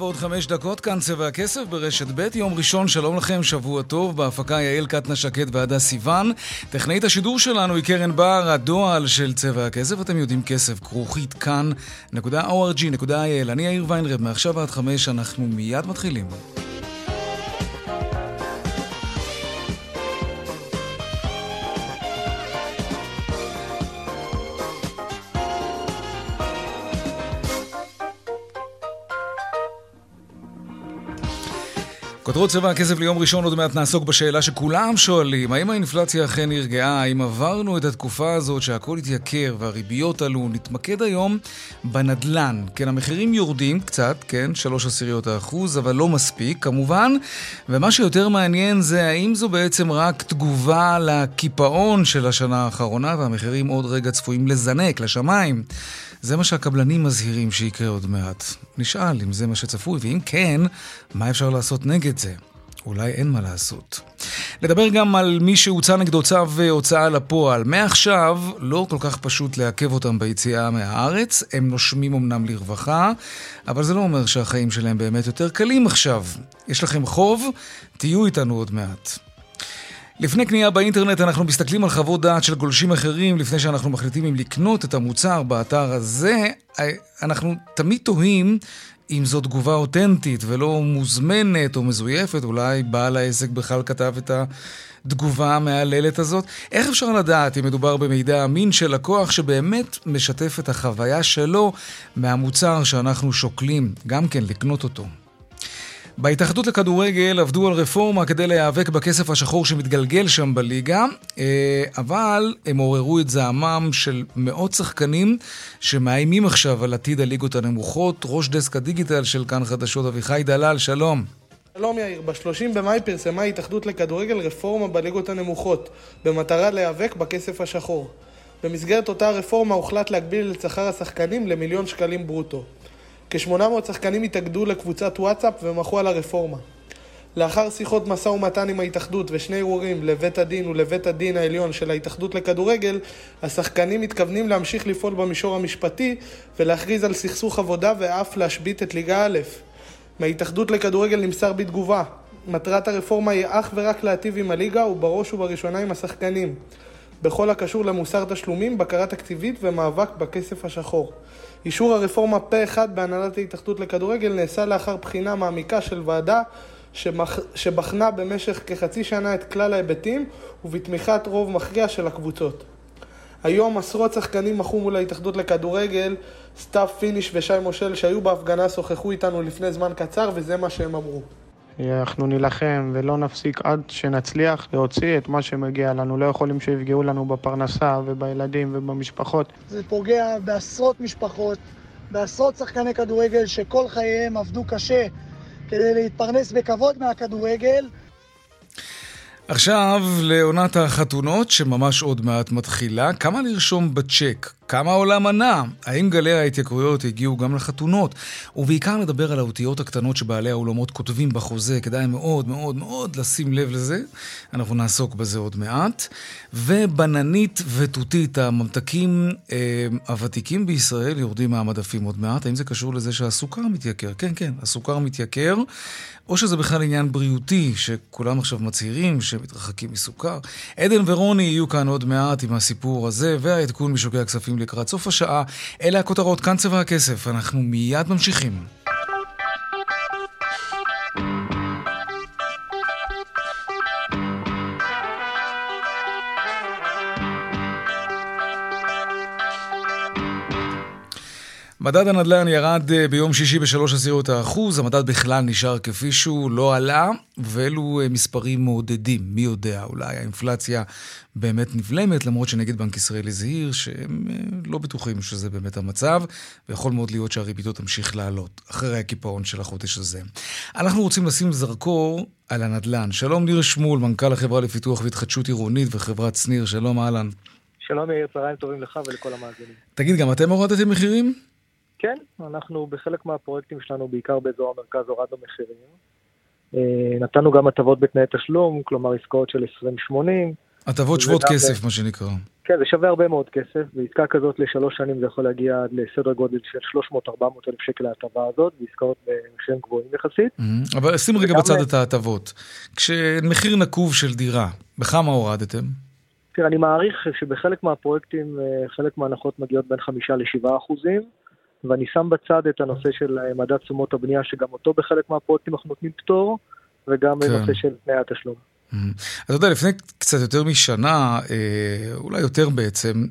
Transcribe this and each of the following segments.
ועוד חמש דקות, כאן צבע הכסף ברשת ב', יום ראשון, שלום לכם, שבוע טוב, בהפקה יעל קטנה שקד ועדה סיוון. טכנאית השידור שלנו היא קרן בר, הדועל של צבע הכסף, אתם יודעים כסף, כרוכית כאן.org.il. אני יאיר ויינרב, מעכשיו עד חמש, אנחנו מיד מתחילים. כותרות צבע הכסף ליום ראשון עוד מעט נעסוק בשאלה שכולם שואלים, האם האינפלציה אכן נרגעה? האם עברנו את התקופה הזאת שהכל התייקר והריביות עלו? נתמקד היום בנדל"ן. כן, המחירים יורדים קצת, כן, שלוש עשיריות האחוז, אבל לא מספיק כמובן. ומה שיותר מעניין זה האם זו בעצם רק תגובה לקיפאון של השנה האחרונה והמחירים עוד רגע צפויים לזנק לשמיים. זה מה שהקבלנים מזהירים שיקרה עוד מעט. נשאל אם זה מה שצפוי, ואם כן, מה אפשר לעשות נגד זה? אולי אין מה לעשות. נדבר גם על מי שהוצא נגדו צו הוצאה לפועל. מעכשיו לא כל כך פשוט לעכב אותם ביציאה מהארץ. הם נושמים אמנם לרווחה, אבל זה לא אומר שהחיים שלהם באמת יותר קלים עכשיו. יש לכם חוב? תהיו איתנו עוד מעט. לפני קנייה באינטרנט אנחנו מסתכלים על חוות דעת של גולשים אחרים לפני שאנחנו מחליטים אם לקנות את המוצר באתר הזה. אנחנו תמיד תוהים אם זו תגובה אותנטית ולא מוזמנת או מזויפת, אולי בעל העסק בכלל כתב את התגובה המהללת הזאת. איך אפשר לדעת אם מדובר במידע אמין של לקוח שבאמת משתף את החוויה שלו מהמוצר שאנחנו שוקלים גם כן לקנות אותו? בהתאחדות לכדורגל עבדו על רפורמה כדי להיאבק בכסף השחור שמתגלגל שם בליגה, אה, אבל הם עוררו את זעמם של מאות שחקנים שמאיימים עכשיו על עתיד הליגות הנמוכות. ראש דסק הדיגיטל של כאן חדשות אביחי דלל, שלום. שלום יאיר, ב-30 במאי פרסמה ההתאחדות לכדורגל רפורמה בליגות הנמוכות, במטרה להיאבק בכסף השחור. במסגרת אותה רפורמה הוחלט להגביל את שכר השחקנים למיליון שקלים ברוטו. כ-800 שחקנים התאגדו לקבוצת וואטסאפ ומחו על הרפורמה. לאחר שיחות משא ומתן עם ההתאחדות ושני ערעורים לבית הדין ולבית הדין העליון של ההתאחדות לכדורגל, השחקנים מתכוונים להמשיך לפעול במישור המשפטי ולהכריז על סכסוך עבודה ואף להשבית את ליגה א'. מההתאחדות לכדורגל נמסר בתגובה מטרת הרפורמה היא אך ורק להטיב עם הליגה ובראש ובראשונה עם השחקנים. בכל הקשור למוסר תשלומים, בקרה תקציבית ומאבק בכסף השחור. אישור הרפורמה פה אחד בהנהלת ההתאחדות לכדורגל נעשה לאחר בחינה מעמיקה של ועדה שמח... שבחנה במשך כחצי שנה את כלל ההיבטים ובתמיכת רוב מכריע של הקבוצות. היום עשרות שחקנים מחו מול ההתאחדות לכדורגל, סתיו פיניש ושי מושל שהיו בהפגנה שוחחו איתנו לפני זמן קצר וזה מה שהם אמרו. אנחנו נילחם ולא נפסיק עד שנצליח להוציא את מה שמגיע לנו. לא יכולים שיפגעו לנו בפרנסה ובילדים ובמשפחות. זה פוגע בעשרות משפחות, בעשרות שחקני כדורגל שכל חייהם עבדו קשה כדי להתפרנס בכבוד מהכדורגל. עכשיו לעונת החתונות, שממש עוד מעט מתחילה. כמה לרשום בצ'ק? כמה עולה מנה? האם גלי ההתייקרויות הגיעו גם לחתונות? ובעיקר נדבר על האותיות הקטנות שבעלי האולמות כותבים בחוזה, כדאי מאוד מאוד מאוד לשים לב לזה. אנחנו נעסוק בזה עוד מעט. ובננית ותותית, הממתקים אה, הוותיקים בישראל יורדים מהמדפים עוד מעט. האם זה קשור לזה שהסוכר מתייקר? כן, כן, הסוכר מתייקר. או שזה בכלל עניין בריאותי, שכולם עכשיו מצהירים שמתרחקים מסוכר. עדן ורוני יהיו כאן עוד מעט עם הסיפור הזה, והעדכון משוקי הכספים לקראת סוף השעה. אלה הכותרות, כאן צבע הכסף. אנחנו מיד ממשיכים. מדד הנדל"ן ירד אה, ביום שישי בשלוש עשירות האחוז, המדד בכלל נשאר כפי שהוא, לא עלה, ואלו אה, מספרים מעודדים. מי יודע, אולי האינפלציה באמת נבלמת, למרות שנגיד בנק ישראל הזהיר שהם אה, לא בטוחים שזה באמת המצב, ויכול מאוד להיות שהריביתות תמשיך לעלות, אחרי הקיפאון של החודש הזה. אנחנו רוצים לשים זרקור על הנדל"ן. שלום ניר שמול, מנכ"ל החברה לפיתוח והתחדשות עירונית וחברת שניר, שלום אהלן. שלום יאיר, צהריים טובים לך ולכל המאזינים. תגיד, גם אתם הורדתם מחירים? כן, אנחנו בחלק מהפרויקטים שלנו, בעיקר באזור המרכז, הורדנו מחירים. אה, נתנו גם הטבות בתנאי תשלום, כלומר עסקאות של 20-80. הטבות שוות כסף, מה שנקרא. כן, זה שווה הרבה מאוד כסף. בעסקה כזאת לשלוש שנים זה יכול להגיע עד לסדר גודל של 300-400 אלף שקל להטבה הזאת, בעסקאות במחירים גבוהים יחסית. Mm-hmm. אבל שים רגע בצד את ההטבות. כשמחיר נקוב של דירה, בכמה הורדתם? תראה, אני מעריך שבחלק מהפרויקטים, אה, חלק מההנחות מגיעות בין 5 ל-7 אחוזים. ואני שם בצד את הנושא של אה, מדד תשומות הבנייה, שגם אותו בחלק מהפרויקטים אנחנו נותנים פטור, וגם כן. נושא של תנאי התשלום. Mm-hmm. אתה יודע, לפני קצת יותר משנה, אה, אולי יותר בעצם,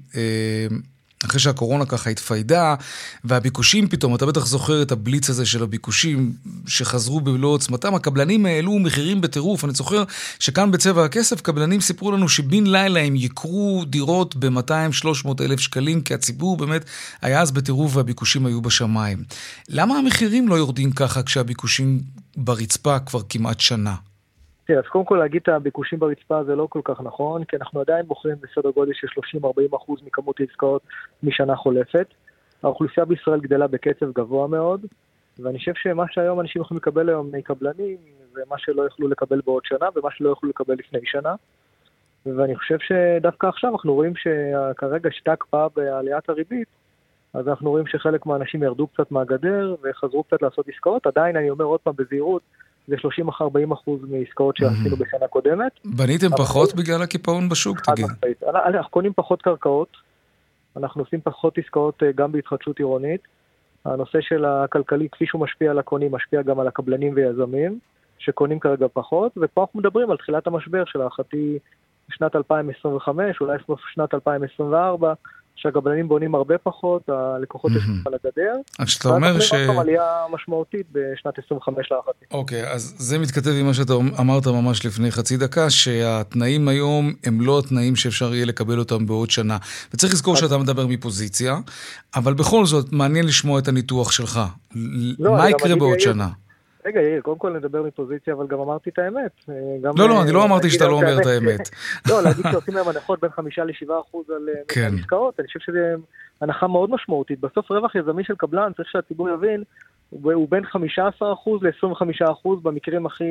אחרי שהקורונה ככה התפיידה, והביקושים פתאום, אתה בטח זוכר את הבליץ הזה של הביקושים שחזרו במלוא עוצמתם, הקבלנים העלו מחירים בטירוף. אני זוכר שכאן בצבע הכסף, קבלנים סיפרו לנו שבן לילה הם יקרו דירות ב-200-300 אלף שקלים, כי הציבור באמת היה אז בטירוף והביקושים היו בשמיים. למה המחירים לא יורדים ככה כשהביקושים ברצפה כבר כמעט שנה? תראה, אז קודם כל להגיד את הביקושים ברצפה זה לא כל כך נכון, כי אנחנו עדיין בוחרים בסדר גודל של 30-40% מכמות העסקאות משנה חולפת. האוכלוסייה בישראל גדלה בקצב גבוה מאוד, ואני חושב שמה שהיום אנשים יכולים לקבל היום מקבלנים, זה מה שלא יכלו לקבל בעוד שנה ומה שלא יכלו לקבל לפני שנה. ואני חושב שדווקא עכשיו אנחנו רואים שכרגע שיטה הקפאה בעליית הריבית, אז אנחנו רואים שחלק מהאנשים ירדו קצת מהגדר וחזרו קצת לעשות עסקאות. עדיין, אני אומר עוד פעם בזהירות, זה 30-40 אחוז מעסקאות שעשינו בשנה קודמת. בניתם פחות בגלל הקיפאון בשוק, תגיד? אנחנו קונים פחות קרקעות, אנחנו עושים פחות עסקאות אה, גם בהתחדשות עירונית. הנושא של הכלכלי, כפי שהוא משפיע על הקונים, משפיע גם על הקבלנים ויזמים, שקונים כרגע פחות, ופה אנחנו מדברים על תחילת המשבר של להערכתי שנת 2025, אולי סוף שנת 2024, שהקבלנים בונים הרבה פחות, הלקוחות יושבים על הגדר. אז שאתה אומר ש... ואנחנו עלייה משמעותית בשנת 25 להערכתי. אוקיי, אז זה מתכתב עם מה שאתה אמרת ממש לפני חצי דקה, שהתנאים היום הם לא התנאים שאפשר יהיה לקבל אותם בעוד שנה. וצריך לזכור שאתה מדבר מפוזיציה, אבל בכל זאת, מעניין לשמוע את הניתוח שלך. לא, מה יקרה בעוד שנה? רגע, יאיר, קודם כל נדבר מפוזיציה, אבל גם אמרתי את האמת. אה, לא, לא, אני לא אה, אמרתי שאתה לא אומר את האמת. לא, להגיד שעושים להם הנחות בין חמישה לשבעה אחוז על אה, כן. עסקאות, אני חושב שזו הנחה מאוד משמעותית. בסוף רווח יזמי של קבלן, צריך שהציבור יבין, הוא בין 15% ל-25% במקרים הכי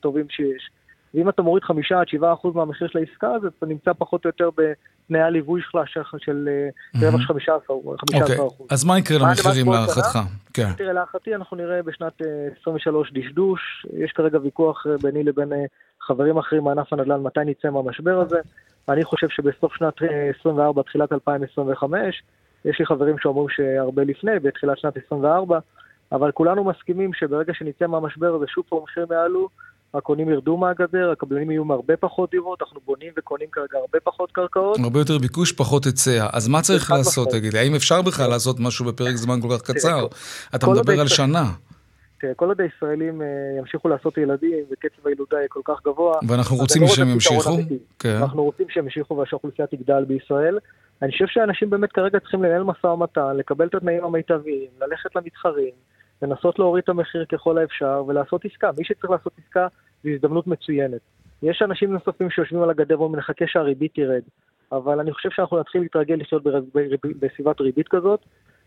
טובים שיש. ואם אתה מוריד 5 עד 7 אחוז מהמחיר של העסקה, אז אתה נמצא פחות או יותר בתנאי הליווי שלך של רווח 15 אוקיי, אחוז. אז מה יקרה למחירים להערכתך? כן. תראה, להערכתי אנחנו נראה בשנת 23 אה, דשדוש. יש כרגע ויכוח אה, ביני לבין אה, חברים אחרים מענף הנדל"ן מתי נצא מהמשבר הזה. אני חושב שבסוף שנת 24, תחילת 2025, יש לי חברים שאומרים שהרבה לפני, בתחילת שנת 24, אבל כולנו מסכימים שברגע שנצא מהמשבר הזה, שוב פעם המחירים יעלו, הקונים ירדו מהגדר, הקבלנים יהיו מהרבה פחות דירות, אנחנו בונים וקונים כרגע הרבה פחות קרקעות. הרבה יותר ביקוש, פחות היצע. אז מה צריך לעשות, תגיד לי? האם אפשר בכלל לעשות משהו בפרק זמן כל כך קצר? אתה מדבר על שנה. תראה, כל עוד הישראלים אה, ימשיכו לעשות ילדים וקצב הילודה יהיה כל כך גבוה... ואנחנו רוצים שהם ימשיכו? כן. אנחנו רוצים שהם ימשיכו ושהאוכלוסייה תגדל בישראל. אני חושב שאנשים באמת כרגע צריכים לנהל משא ומתן, לקבל את התנאים המיטביים, ללכת למתחרים. לנסות להוריד את המחיר ככל האפשר ולעשות עסקה. מי שצריך לעשות עסקה זו הזדמנות מצוינת. יש אנשים נוספים שיושבים על הגדר נחכה שהריבית תרד, אבל אני חושב שאנחנו נתחיל להתרגל לחיות בסביבת ריבית כזאת.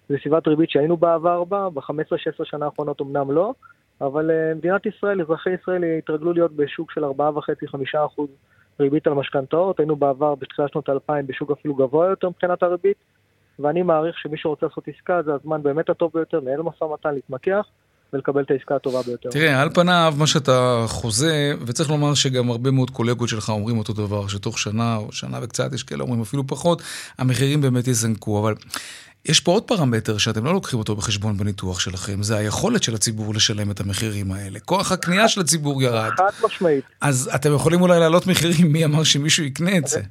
זו סביבת ריבית שהיינו בעבר בה, ב-15-16 שנה האחרונות אמנם לא, אבל uh, מדינת ישראל, אזרחי ישראל התרגלו להיות בשוק של 4.5-5% ריבית על משכנתאות, היינו בעבר בתחילת שנות 2000 בשוק אפילו גבוה יותר מבחינת הריבית, ואני מעריך שמי שרוצה לעשות עסקה זה הזמן באמת הטוב ביותר, לנהל משא ומתן, להתמקח. ולקבל את העסקה הטובה ביותר. תראה, על פניו, מה שאתה חוזה, וצריך לומר שגם הרבה מאוד קולגות שלך אומרים אותו דבר, שתוך שנה או שנה וקצת, יש כאלה אומרים אפילו פחות, המחירים באמת יזנקו, אבל... יש פה עוד פרמטר שאתם לא לוקחים אותו בחשבון בניתוח שלכם, זה היכולת של הציבור לשלם את המחירים האלה. כוח הקנייה של הציבור ירד. חד משמעית. אז אתם יכולים אולי להעלות מחירים, מי אמר שמישהו יקנה את זה?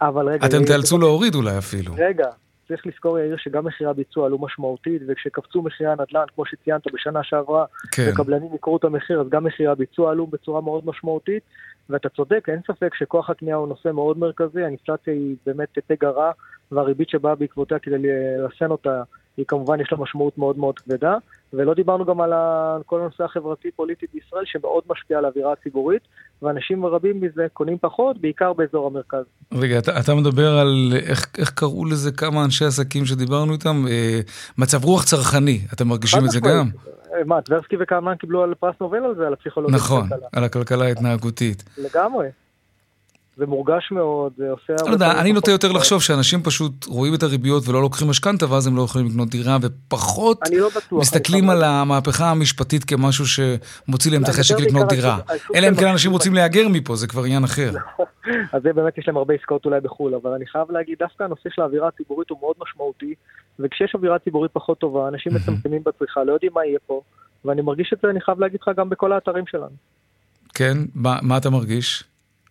אבל רגע... אתם תיאלצו להוריד אולי אפילו. רגע, צריך לזכור, יאיר, שגם מחירי הביצוע עלו משמעותית, וכשקפצו מחירי הנדל"ן, כמו שציינת בשנה שעברה, כן. וקבלנים יקרו את המחיר, אז גם מחירי הביצוע עלו בצורה מאוד משמעותית, ואתה צודק, אין ספק שכוח הקנייה הוא נושא מאוד מרכזי, האינפלציה היא באמת תגע רע, והריבית שבאה בעקבותיה כדי לרסן אותה, היא כמובן יש לה משמעות מאוד מאוד כבדה, ולא דיברנו גם על כל הנושא החברתי-פוליטי בישראל, שמאוד משפיע על האווירה הציבורית, ואנשים רבים מזה קונים פחות, בעיקר באזור המרכז. רגע, אתה, אתה מדבר על איך, איך קראו לזה כמה אנשי עסקים שדיברנו איתם? אה, מצב רוח צרכני, אתם מרגישים את זה גם? מה, טברסקי וקלמן קיבלו על פרס נובל על זה, על הפסיכולוגיה. נכון. על הכלכלה ההתנהגותית. לגמרי. זה מורגש מאוד, זה עושה... לא יודע, אני נוטה יותר לחשוב שאנשים פשוט רואים את הריביות ולא לוקחים משכנתה ואז הם לא יכולים לקנות דירה ופחות לא בטוח. מסתכלים על המהפכה המשפטית כמשהו שמוציא להם את אני החשק לקנות דירה. אלא אם כן אנשים רוצים להגר מפה, זה כבר עניין אחר. אז זה באמת יש להם הרבה עסקאות אולי בחו"ל, אבל אני חייב להגיד, דווקא הנושא של האווירה הציבורית הוא מאוד משמעותי, וכשיש אווירה ציבורית פחות טובה, אנשים מצמצמים בצריכה, לא יודעים מה יהיה פה, ואני מרגיש את זה, אני חייב להגיד לך, גם בכל האתרים שלנו. כן? מה מה אתה מרגיש?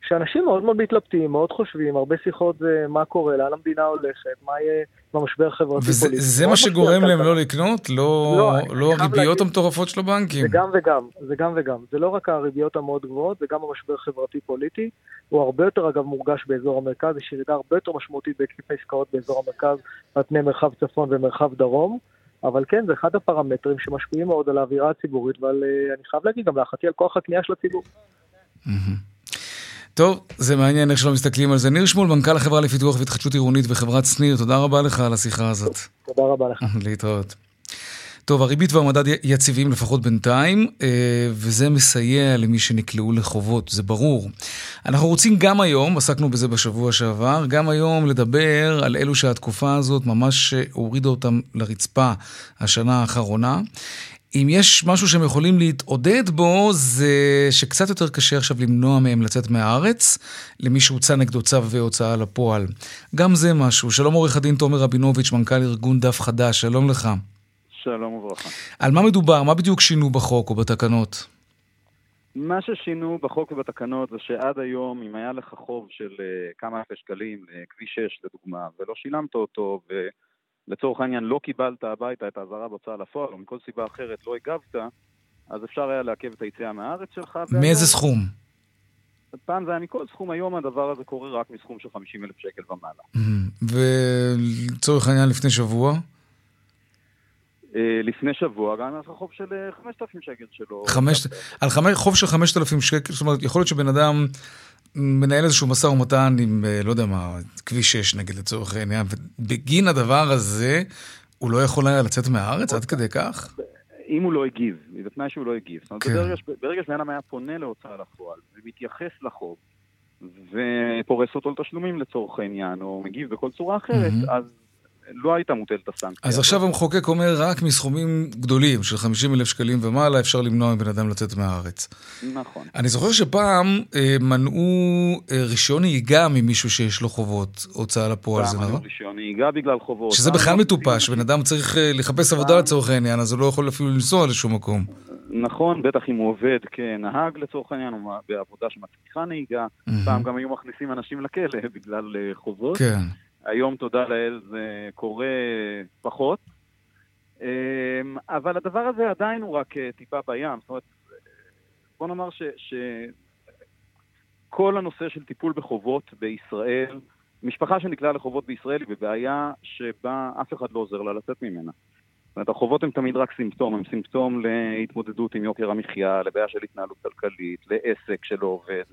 שאנשים מאוד מאוד מתלבטים, מאוד חושבים, הרבה שיחות זה מה קורה, לאן המדינה הולכת, מה יהיה במשבר החברתי וזה. זה מה שגורם להם. לא לקנות? לא לא, לא הריביות להגיד- המטורפות של הבנקים? זה גם וגם, זה גם וגם. זה לא רק הריביות המאוד גבוהות, זה גם המשבר החברתי-פוליטי. הוא הרבה יותר, אגב, מורגש באזור המרכז, יש ירידה הרבה יותר משמעותית בהיקף העסקאות באזור המרכז על פני מרחב צפון ומרחב דרום. אבל כן, זה אחד הפרמטרים שמשפיעים מאוד על האווירה הציבורית, ועל, אה, אני חייב להגיד, גם להערכתי על כוח הקנייה של הציבור. טוב, זה מעניין איך שלא מסתכלים על זה. ניר שמואל, מנכ"ל החברה לפיתוח והתחדשות עירונית וחברת שניר, תודה רבה לך על השיחה הזאת. תודה רבה לך. להתראות. טוב, הריבית והמדד יציבים לפחות בינתיים, אה, וזה מסייע למי שנקלעו לחובות, זה ברור. אנחנו רוצים גם היום, עסקנו בזה בשבוע שעבר, גם היום לדבר על אלו שהתקופה הזאת ממש הורידה אותם לרצפה השנה האחרונה. אם יש משהו שהם יכולים להתעודד בו, זה שקצת יותר קשה עכשיו למנוע מהם לצאת מהארץ, למי שהוצא נגדו צו והוצאה לפועל. גם זה משהו. שלום עורך הדין תומר רבינוביץ', מנכ"ל ארגון דף חדש, שלום לך. שלום וברכה. על מה מדובר? מה בדיוק שינו בחוק או בתקנות? מה ששינו בחוק ובתקנות זה שעד היום, אם היה לך חוב של uh, כמה אלפי שקלים לכביש 6 לדוגמה, ולא שילמת אותו, ולצורך העניין לא קיבלת הביתה את האזהרה בהוצאה לפועל, או מכל סיבה אחרת לא הגבת, אז אפשר היה לעכב את היציאה מהארץ שלך. מאיזה סכום? פעם זה היה מכל סכום, היום הדבר הזה קורה רק מסכום של 50 אלף שקל ומעלה. ולצורך העניין לפני שבוע? אה, לפני שבוע גם לך חוב של אה, 5,000 שקל שלו. חמש... על חמש... חוב של 5,000 שקל, זאת אומרת, יכול להיות שבן אדם מנהל איזשהו משא ומתן עם, אה, לא יודע מה, כביש 6 נגיד לצורך העניין, ובגין הדבר הזה, הוא לא יכול היה לצאת מהארץ עד כדי כך? אם הוא לא הגיב, בתנאי שהוא לא הגיב. זאת אומרת, כן. ברגע, שבן אדם היה פונה להוצאה לפועל ומתייחס לחוב ופורס אותו לתשלומים לצורך העניין, או מגיב בכל צורה אחרת. אז לא הייתה מוטלת הסנקציה. אז. עכשיו המחוקק אומר, רק מסכומים גדולים של 50 אלף שקלים ומעלה אפשר למנוע מבן אדם לצאת מהארץ. נכון. אני זוכר שפעם אה, מנעו אה, רישיון נהיגה ממישהו שיש לו חובות הוצאה לפועל, זה נכון? רישיון נהיגה בגלל חובות. שזה בכלל מטופש, בן אדם צריך אה, לחפש עבודה לצורך העניין, אז הוא לא יכול אפילו לנסוע לשום מקום. נכון, בטח אם הוא עובד כנהג לצורך העניין, או בעבודה שמצריכה נהיגה. פעם גם היו מכניסים אנשים לכלא בגלל אה, חובות. כן. היום, תודה לאל, זה קורה פחות. אמ, אבל הדבר הזה עדיין הוא רק אה, טיפה בים. זאת אומרת, בוא נאמר ש... ש... כל הנושא של טיפול בחובות בישראל, משפחה שנקלעה לחובות בישראל היא בבעיה שבה אף אחד לא עוזר לה לצאת ממנה. זאת אומרת, החובות הם תמיד רק סימפטום, הם סימפטום להתמודדות עם יוקר המחיה, לבעיה של התנהלות כלכלית, לעסק שלא עובד.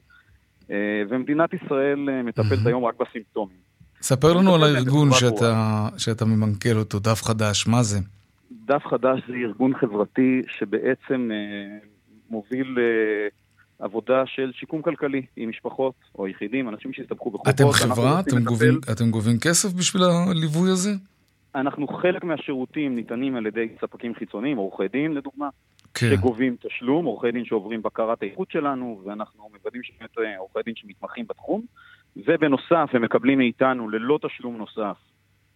אה, ומדינת ישראל אה, מטפלת מהמם. היום רק בסימפטומים. ספר לנו על הארגון שאתה, שאתה ממנכ"ל אותו, דף חדש, מה זה? דף חדש זה ארגון חברתי שבעצם אה, מוביל אה, עבודה של שיקום כלכלי עם משפחות או יחידים, אנשים שהסתבכו בחובות. אתם חברה? אתם גובים, אתם גובים כסף בשביל הליווי הזה? אנחנו חלק מהשירותים ניתנים על ידי ספקים חיצוניים, עורכי דין לדוגמה, כן. שגובים תשלום, עורכי דין שעוברים בקרת האיכות שלנו, ואנחנו מוודאים שבאמת אה, עורכי דין שמתמחים בתחום, ובנוסף הם מקבלים מאיתנו ללא תשלום נוסף.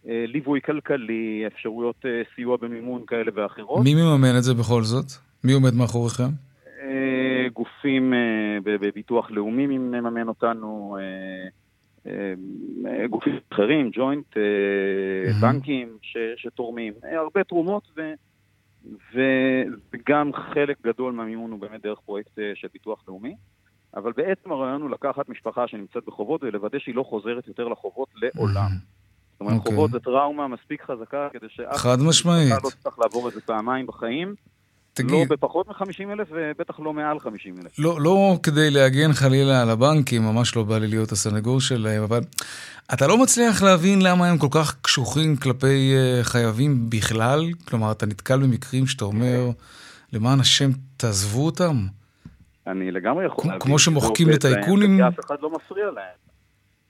אה, ליווי כלכלי, אפשרויות אה, סיוע במימון כאלה ואחרות. מי מממן את זה בכל זאת? מי עומד מאחוריכם? אה, גופים בביטוח לאומי מממן אותנו, גופים אחרים, ג'וינט, בנקים שתורמים, הרבה תרומות ו, וגם חלק גדול מהמימון הוא באמת דרך פרויקט של ביטוח לאומי. אבל בעצם הרעיון הוא לקחת משפחה שנמצאת בחובות ולוודא שהיא לא חוזרת יותר לחובות לעולם. זאת אומרת, okay. אוקיי. חובות זה טראומה מספיק חזקה כדי שאף חד משמעית. לא צריך לעבור את זה פעמיים בחיים. תגיד... לא בפחות מ-50 אלף ובטח לא מעל 50 אלף. לא, לא כדי להגן חלילה על הבנקים, ממש לא בא לי להיות הסנגור שלהם, אבל אתה לא מצליח להבין למה הם כל כך קשוחים כלפי uh, חייבים בכלל? כלומר, אתה נתקל במקרים שאתה אומר, למען השם, תעזבו אותם? אני לגמרי יכול להבין. כמו שמוחקים לטייקונים... אף אחד לא מפריע להם.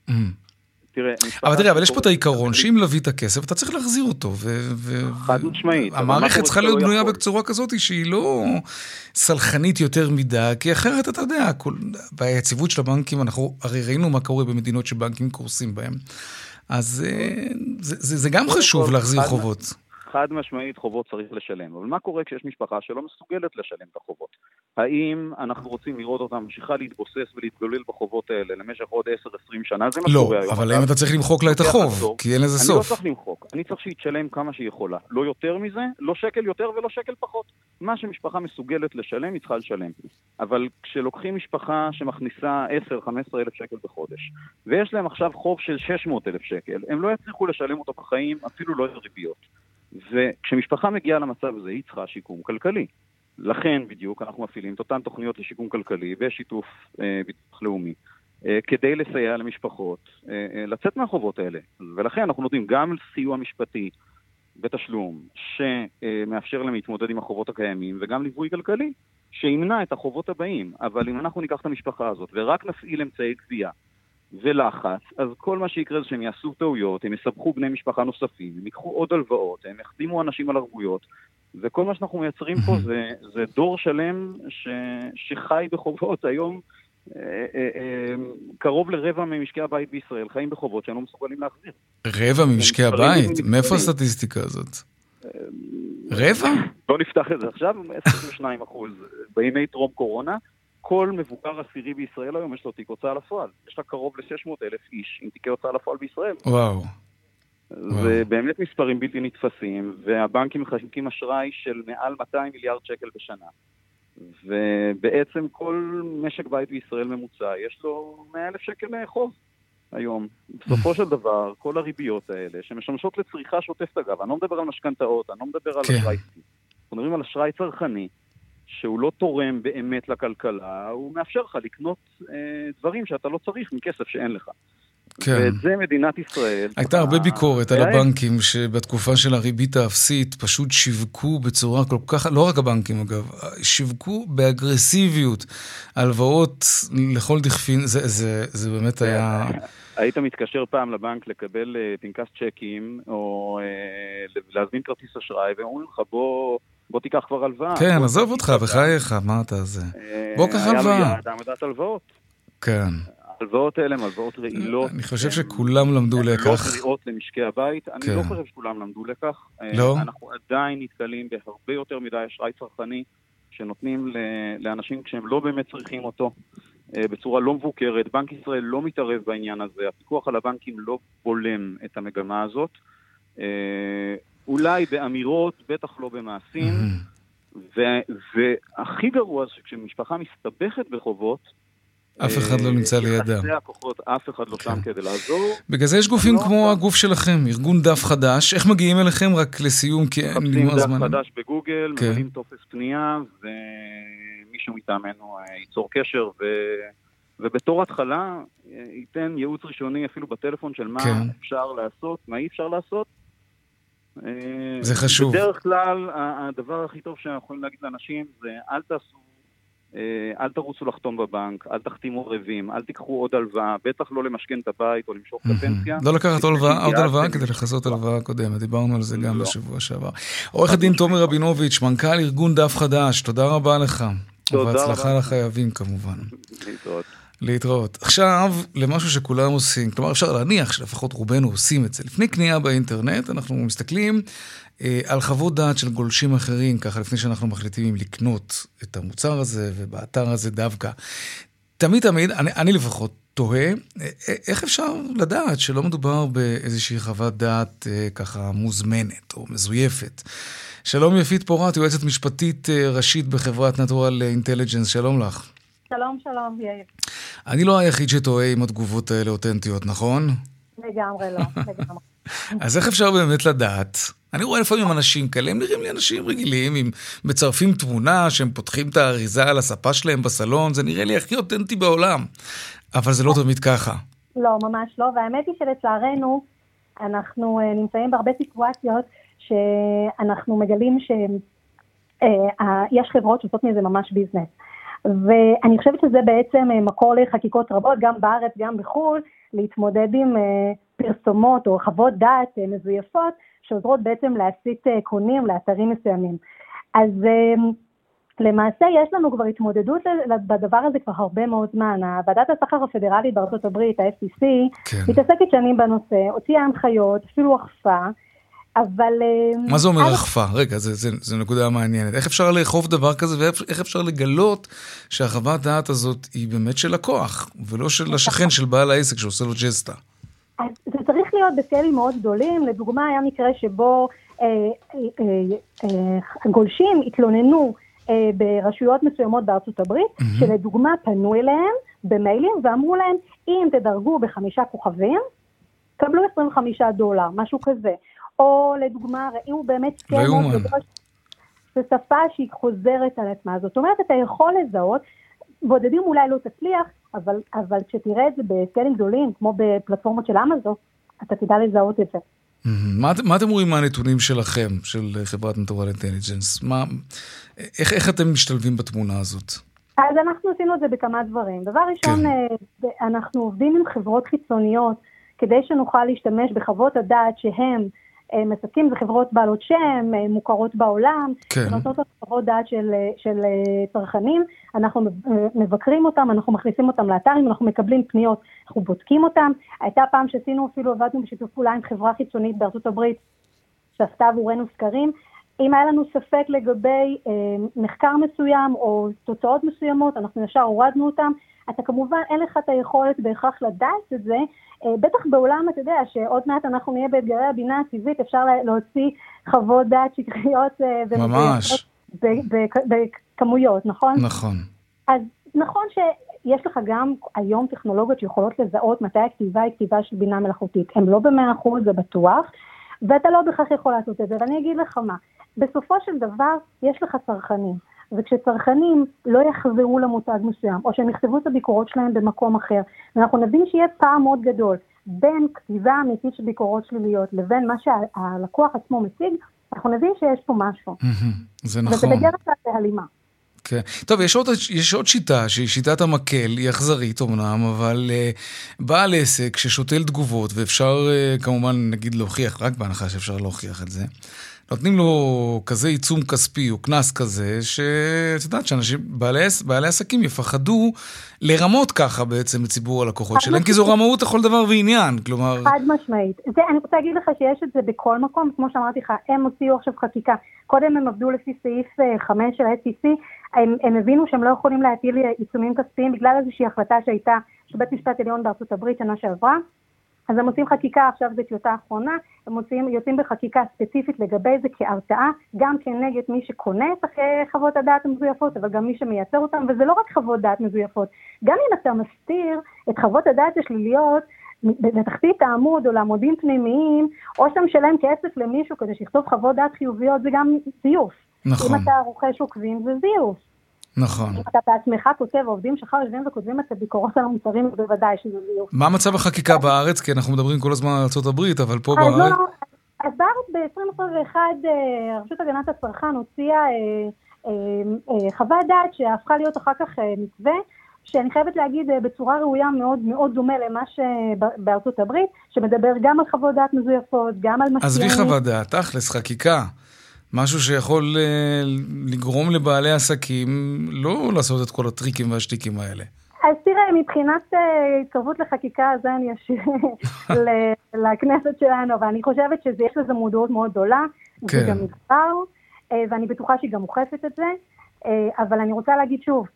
Mm. תראה, אבל תראה, אבל יש פה את העיקרון שאם לווית כסף, אתה צריך להחזיר אותו. חד משמעית. המערכת צריכה להיות בנויה בצורה כזאת שהיא לא סלחנית יותר מדי, כי אחרת, אתה יודע, ביציבות של הבנקים, אנחנו הרי ראינו מה קורה במדינות שבנקים קורסים בהם. אז אה, זה גם חשוב להחזיר חובות. חד משמעית חובות צריך לשלם. אבל מה קורה כשיש משפחה שלא מסוגלת לשלם את החובות? האם אנחנו רוצים לראות אותה ממשיכה להתבוסס ולהתגולל בחובות האלה למשך עוד 10-20 שנה? זה מה שקורה לא, היום. לא, אבל האם אתה צריך למחוק לה את החוב? כי אין לזה סוף. אני לא צריך למחוק, אני צריך שהיא תשלם כמה שהיא יכולה. לא יותר מזה, לא שקל יותר ולא שקל פחות. מה שמשפחה מסוגלת לשלם, היא צריכה לשלם. אבל כשלוקחים משפחה שמכניסה 10-15 אלף שקל בחודש, ויש להם עכשיו חוב של 600 אלף שקל, הם לא יצליחו לשלם אותו בחיים, אפילו לא את הריביות. וכשמשפחה מגיעה למצב הזה, היא צריכה שיקום כלכלי. לכן בדיוק אנחנו מפעילים את אותן תוכניות לשיקום כלכלי בשיתוף אה, ביטוח לאומי, אה, כדי לסייע למשפחות אה, אה, לצאת מהחובות האלה. ולכן אנחנו נותנים גם סיוע משפטי בתשלום, שמאפשר להם להתמודד עם החובות הקיימים, וגם ליווי כלכלי, שימנע את החובות הבאים. אבל אם אנחנו ניקח את המשפחה הזאת ורק נפעיל אמצעי גבייה, ולחץ, אז כל מה שיקרה זה שהם יעשו טעויות, הם יסבכו בני משפחה נוספים, הם ייקחו עוד הלוואות, הם יחתימו אנשים על ערבויות, וכל מה שאנחנו מייצרים פה זה, זה דור שלם ש, שחי בחובות היום. אה, אה, אה, קרוב לרבע ממשקי הבית בישראל חיים בחובות שהם לא מסוגלים להחזיר. רבע ממשקי הבית? מאיפה הסטטיסטיקה הזאת? רבע? לא נפתח את זה עכשיו, 22 אחוז. בימי טרום קורונה, כל מבוגר עשירי בישראל היום יש לו תיק הוצאה לפועל. יש לה קרוב ל-600 אלף איש עם תיקי הוצאה לפועל בישראל. וואו. זה באמת מספרים בלתי נתפסים, והבנקים מחלקים אשראי של מעל 200 מיליארד שקל בשנה. ובעצם כל משק בית בישראל ממוצע, יש לו 100 אלף שקל חוב היום. בסופו של דבר, כל הריביות האלה, שמשמשות לצריכה שוטפת אגב, אני לא מדבר על משכנתאות, אני לא מדבר על כן. אשראי אנחנו מדברים על אשראי צרכני, שהוא לא תורם באמת לכלכלה, הוא מאפשר לך לקנות אה, דברים שאתה לא צריך מכסף שאין לך. כן. ואת זה מדינת ישראל... הייתה הרבה ביקורת על הבנקים שבתקופה של הריבית האפסית פשוט שיווקו בצורה כל כך, לא רק הבנקים אגב, שיווקו באגרסיביות הלוואות לכל דכפין, זה, זה, זה באמת היה... היית מתקשר פעם לבנק לקבל אה, פנקס צ'קים או אה, להזמין כרטיס אשראי והם אומרים לך בוא... בוא תיקח כבר הלוואה. כן, עזוב אותך, בחייך, מה אתה זה? אה, בוא קח הלוואה. היה מיד העמדת הלוואות. כן. ההלוואות האלה הן הלוואות רעילות. אני חושב שכולם למדו לקח. הן לא קריאות למשקי הבית. אני לא כן. חושב שכולם למדו לקח. אה, לא? אנחנו עדיין נתקלים בהרבה יותר מדי אשראי צרכני, שנותנים לאנשים כשהם לא באמת צריכים אותו. אה, בצורה לא מבוקרת. בנק ישראל לא מתערב בעניין הזה, הפיקוח על הבנקים לא בולם את המגמה הזאת. אה, אולי באמירות, בטח לא במעשים. והכי גרוע זה שכשמשפחה מסתבכת בחובות, אף אחד לא נמצא לידם. יחסי הכוחות, אף אחד לא שם כן. כדי לעזור. בגלל זה יש גופים לא כמו הגוף שלכם, ארגון דף חדש. איך מגיעים אליכם? רק לסיום, כי אין לי זמן. מחפשים דף חדש בגוגל, כן. ממלאים טופס פנייה, ומישהו מטעמנו אה, ייצור קשר, ובתור התחלה אה, ייתן ייעוץ ראשוני אפילו בטלפון של מה כן. אפשר לעשות, מה אי אפשר לעשות. אה, זה חשוב. בדרך כלל, הדבר הכי טוב שאנחנו יכולים להגיד לאנשים זה אל תעשו אה, אל תרוצו לחתום בבנק, אל תחתימו ערבים, אל תיקחו עוד הלוואה, בטח לא למשכן את הבית או למשוך את הפנסיה. לא לקחת עוד הלוואה כדי לכסות הלוואה קודמת, דיברנו על זה גם לא. בשבוע שעבר. עורך הדין תומר רבינוביץ', מנכ"ל ארגון דף חדש, תודה רבה לך. תודה רבה. ובהצלחה לחייבים כמובן. להתראות. להתראות. עכשיו, למשהו שכולם עושים, כלומר אפשר להניח שלפחות רובנו עושים את זה. לפני קנייה באינטרנט אנחנו מסתכלים אה, על חוות דעת של גולשים אחרים, ככה לפני שאנחנו מחליטים אם לקנות את המוצר הזה ובאתר הזה דווקא. תמיד תמיד, אני, אני לפחות תוהה, איך אפשר לדעת שלא מדובר באיזושהי חוות דעת ככה מוזמנת או מזויפת? שלום יפית פורת, יועצת משפטית ראשית בחברת נטורל אינטליג'נס, שלום לך. שלום, שלום, יאיר. אני לא היחיד שטועה אם התגובות האלה אותנטיות, נכון? לגמרי לא, לגמרי. אז איך אפשר באמת לדעת? אני רואה לפעמים אנשים כאלה, הם נראים לי אנשים רגילים, עם מצרפים תמונה, שהם פותחים את האריזה על הספה שלהם בסלון, זה נראה לי הכי אותנטי בעולם. אבל זה לא תמיד ככה. לא, ממש לא, והאמת היא שלצערנו, אנחנו uh, נמצאים בהרבה סיטואציות שאנחנו מגלים שיש uh, חברות שעושות מזה ממש ביזנס. ואני חושבת שזה בעצם uh, מקור לחקיקות רבות, גם בארץ, גם בחו"ל, להתמודד עם uh, פרסומות או חוות דעת uh, מזויפות, שעוזרות בעצם להסיט קונים לאתרים מסוימים. אז למעשה יש לנו כבר התמודדות בדבר הזה כבר הרבה מאוד זמן. ועדת הסחר הפדרלית בארצות הברית, ה-FCC, כן. מתעסקת שנים בנושא, הוציאה הנחיות, אפילו אכפה, אבל... מה זה אומר אכפה? רגע, זו נקודה מעניינת. איך אפשר לאכוף דבר כזה ואיך אפשר לגלות שהחוות דעת הזאת היא באמת של לקוח, ולא של השכן של בעל העסק שעושה לו ג'סטה? אז זה צריך להיות בסקיילים מאוד גדולים. לדוגמה, היה מקרה שבו אה, אה, אה, אה, גולשים התלוננו אה, ברשויות מסוימות בארצות הברית, mm-hmm. שלדוגמה פנו אליהם במיילים ואמרו להם, אם תדרגו בחמישה כוכבים, קבלו 25 דולר, משהו כזה. או לדוגמה, ראינו באמת כן זו שפה שהיא חוזרת על עצמה. זאת אומרת, אתה יכול לזהות, בודדים אולי לא תצליח, אבל, אבל כשתראה את זה בסקיילים גדולים, כמו בפלטפורמות של אמזון, אתה תדע לזהות את זה. מה, מה אתם רואים מהנתונים שלכם, של חברת נטורל אינטליג'נס? איך, איך אתם משתלבים בתמונה הזאת? אז אנחנו עשינו את זה בכמה דברים. דבר ראשון, כן. אה, אנחנו עובדים עם חברות חיצוניות כדי שנוכל להשתמש בחוות הדעת שהם מספקים, זה חברות בעלות שם, אה, מוכרות בעולם, כן. נותנות חוות דעת של, של צרכנים, אנחנו מבקרים אותם, אנחנו מכניסים אותם לאתרים, אנחנו מקבלים פניות, אנחנו בודקים אותם. הייתה פעם שעשינו אפילו, עבדנו בשיתוף פעולה עם חברה חיצונית בארצות הברית, שעשתה עבורנו סקרים, אם היה לנו ספק לגבי אה, מחקר מסוים או תוצאות מסוימות, אנחנו ישר הורדנו אותם. אתה כמובן, אין לך את היכולת בהכרח לדעת את זה, אה, בטח בעולם, אתה יודע, שעוד מעט אנחנו נהיה באתגרי הבינה הטבעית, אפשר להוציא חוות דעת שקריות. אה, ממש. בכמויות, נכון? נכון. אז נכון שיש לך גם היום טכנולוגיות שיכולות לזהות מתי הכתיבה היא כתיבה של בינה מלאכותית. הן לא במאה אחוז, זה בטוח, ואתה לא בהכרח יכול לעשות את זה. ואני אגיד לך מה, בסופו של דבר יש לך צרכנים, וכשצרכנים לא יחזרו למותג מסוים, או שהם יכתבו את הביקורות שלהם במקום אחר, ואנחנו נבין שיהיה פער מאוד גדול בין כתיבה אמיתית של ביקורות שליליות לבין מה שהלקוח עצמו מציג, אנחנו נבין שיש פה משהו. זה נכון. וזה בדרך כלל בהלימה. כן. טוב, יש עוד, יש עוד שיטה, שהיא שיטת המקל, היא אכזרית אמנם, אבל uh, בעל עסק ששותל תגובות, ואפשר uh, כמובן, נגיד, להוכיח, רק בהנחה שאפשר להוכיח את זה, נותנים לו כזה עיצום כספי או קנס כזה, שאת יודעת שאנשים, בעלי, בעלי עסקים יפחדו לרמות ככה בעצם את ציבור הלקוחות שלהם, כי זו רמאות לכל דבר ועניין, כלומר... חד משמעית. זה, אני רוצה להגיד לך שיש את זה בכל מקום, כמו שאמרתי לך, הם הוציאו עכשיו חקיקה. קודם הם עבדו לפי סעיף 5 אה, של ה-SEC, הם, הם הבינו שהם לא יכולים להטיל עיצומים כספיים בגלל איזושהי החלטה שהייתה של בית משפט עליון בארצות הברית שנה שעברה. אז הם עושים חקיקה, עכשיו זו טיוטה אחרונה, הם מוצאים, יוצאים בחקיקה ספציפית לגבי זה כהרתעה, גם כנגד מי שקונה את חוות הדעת המזויפות, אבל גם מי שמייצר אותן, וזה לא רק חוות דעת מזויפות. גם אם אתה מסתיר את חוות הדעת השליליות בתחתית העמוד או לעמודים פנימיים, או שאתה משלם כסף למישהו כדי שיכתוב חוות דעת חיוביות, זה גם זיוף. נכון. אם אתה רוכש עוקבים, זה זיוף. נכון. אם אתה בעצמך כותב, העובדים שלך יושבים וכותבים את הביקורות על המוצרים, בוודאי שזה זיוף. מה מצב החקיקה בארץ? כי אנחנו מדברים כל הזמן על ארה"ב, אבל פה בארץ... לא, לא, אז בארץ ב-2021 אה, רשות הגנת הצרכן הוציאה אה, אה, חוות דעת שהפכה להיות אחר כך מתווה. שאני חייבת להגיד בצורה ראויה מאוד מאוד דומה למה שבארצות הברית, שמדבר גם על חוות דעת מזויפות, גם על משקיעים. עזבי חוות דעת, תכלס, חקיקה. משהו שיכול uh, לגרום לבעלי עסקים לא לעשות את כל הטריקים והשטיקים האלה. אז תראה, מבחינת uh, התקרבות לחקיקה, זה אני אשאיר לכנסת שלנו, אבל אני חושבת שיש לזה מודעות מאוד גדולה, כן. זה גם נגבר, uh, ואני בטוחה שהיא גם אוכפת את זה, אבל אני רוצה להגיד שוב,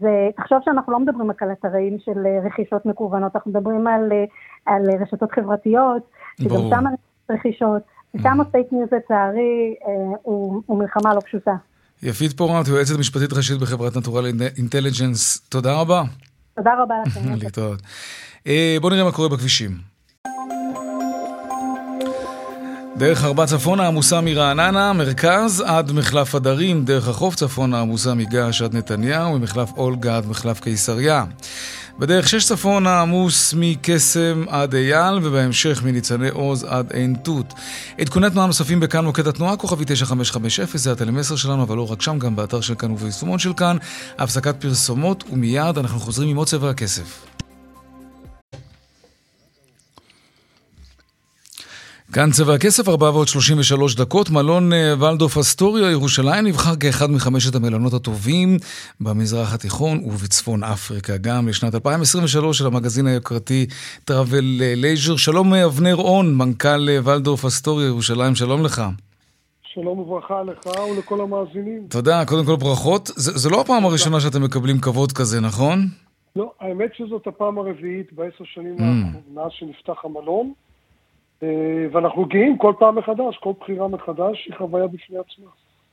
זה, תחשוב שאנחנו לא מדברים רק על אתרים של אה, רכישות מקוונות, אנחנו מדברים על, אה, על רשתות חברתיות, שגם. שם רכישות, וכמה פייק ניוז לצערי אה, הוא, הוא מלחמה לא פשוטה. יפית פורט, יועצת משפטית ראשית בחברת Natural Intelligence, תודה רבה. תודה רבה לכם. להתראות. אה, בואו נראה מה קורה בכבישים. דרך ארבע צפונה עמוסה מרעננה, מרכז עד מחלף הדרים, דרך החוף צפונה עמוסה מגעש עד נתניהו, ממחלף אולגה עד מחלף קיסריה. בדרך שש צפונה עמוס מקסם עד אייל, ובהמשך מניצני עוז עד עין תות. עדכוני תנועה נוספים בכאן מוקד התנועה, כוכבי 9550, זה הטלמסר שלנו, אבל לא רק שם, גם באתר של כאן וביישומון של כאן. הפסקת פרסומות, ומיד אנחנו חוזרים עם עוד צבע הכסף. כאן צבע הכסף, 433 דקות. מלון אה, ולדוף אסטוריה, ירושלים, נבחר כאחד מחמשת המלונות הטובים במזרח התיכון ובצפון אפריקה. גם לשנת 2023 של המגזין היוקרתי Travel + Leisure. שלום אה, אבנר און, מנכ"ל אה, וולדורף אסטוריה, ירושלים, שלום לך. שלום וברכה לך ולכל המאזינים. תודה, קודם כל ברכות. זה, זה לא הפעם הראשונה שאתם מקבלים כבוד כזה, נכון? לא, האמת שזאת הפעם הרביעית בעשר שנים Mm. האחרונות מאז שנפתח המלון, אה, ואנחנו גאים כל פעם מחדש, כל בחירה מחדש היא חוויה בפני עצמה.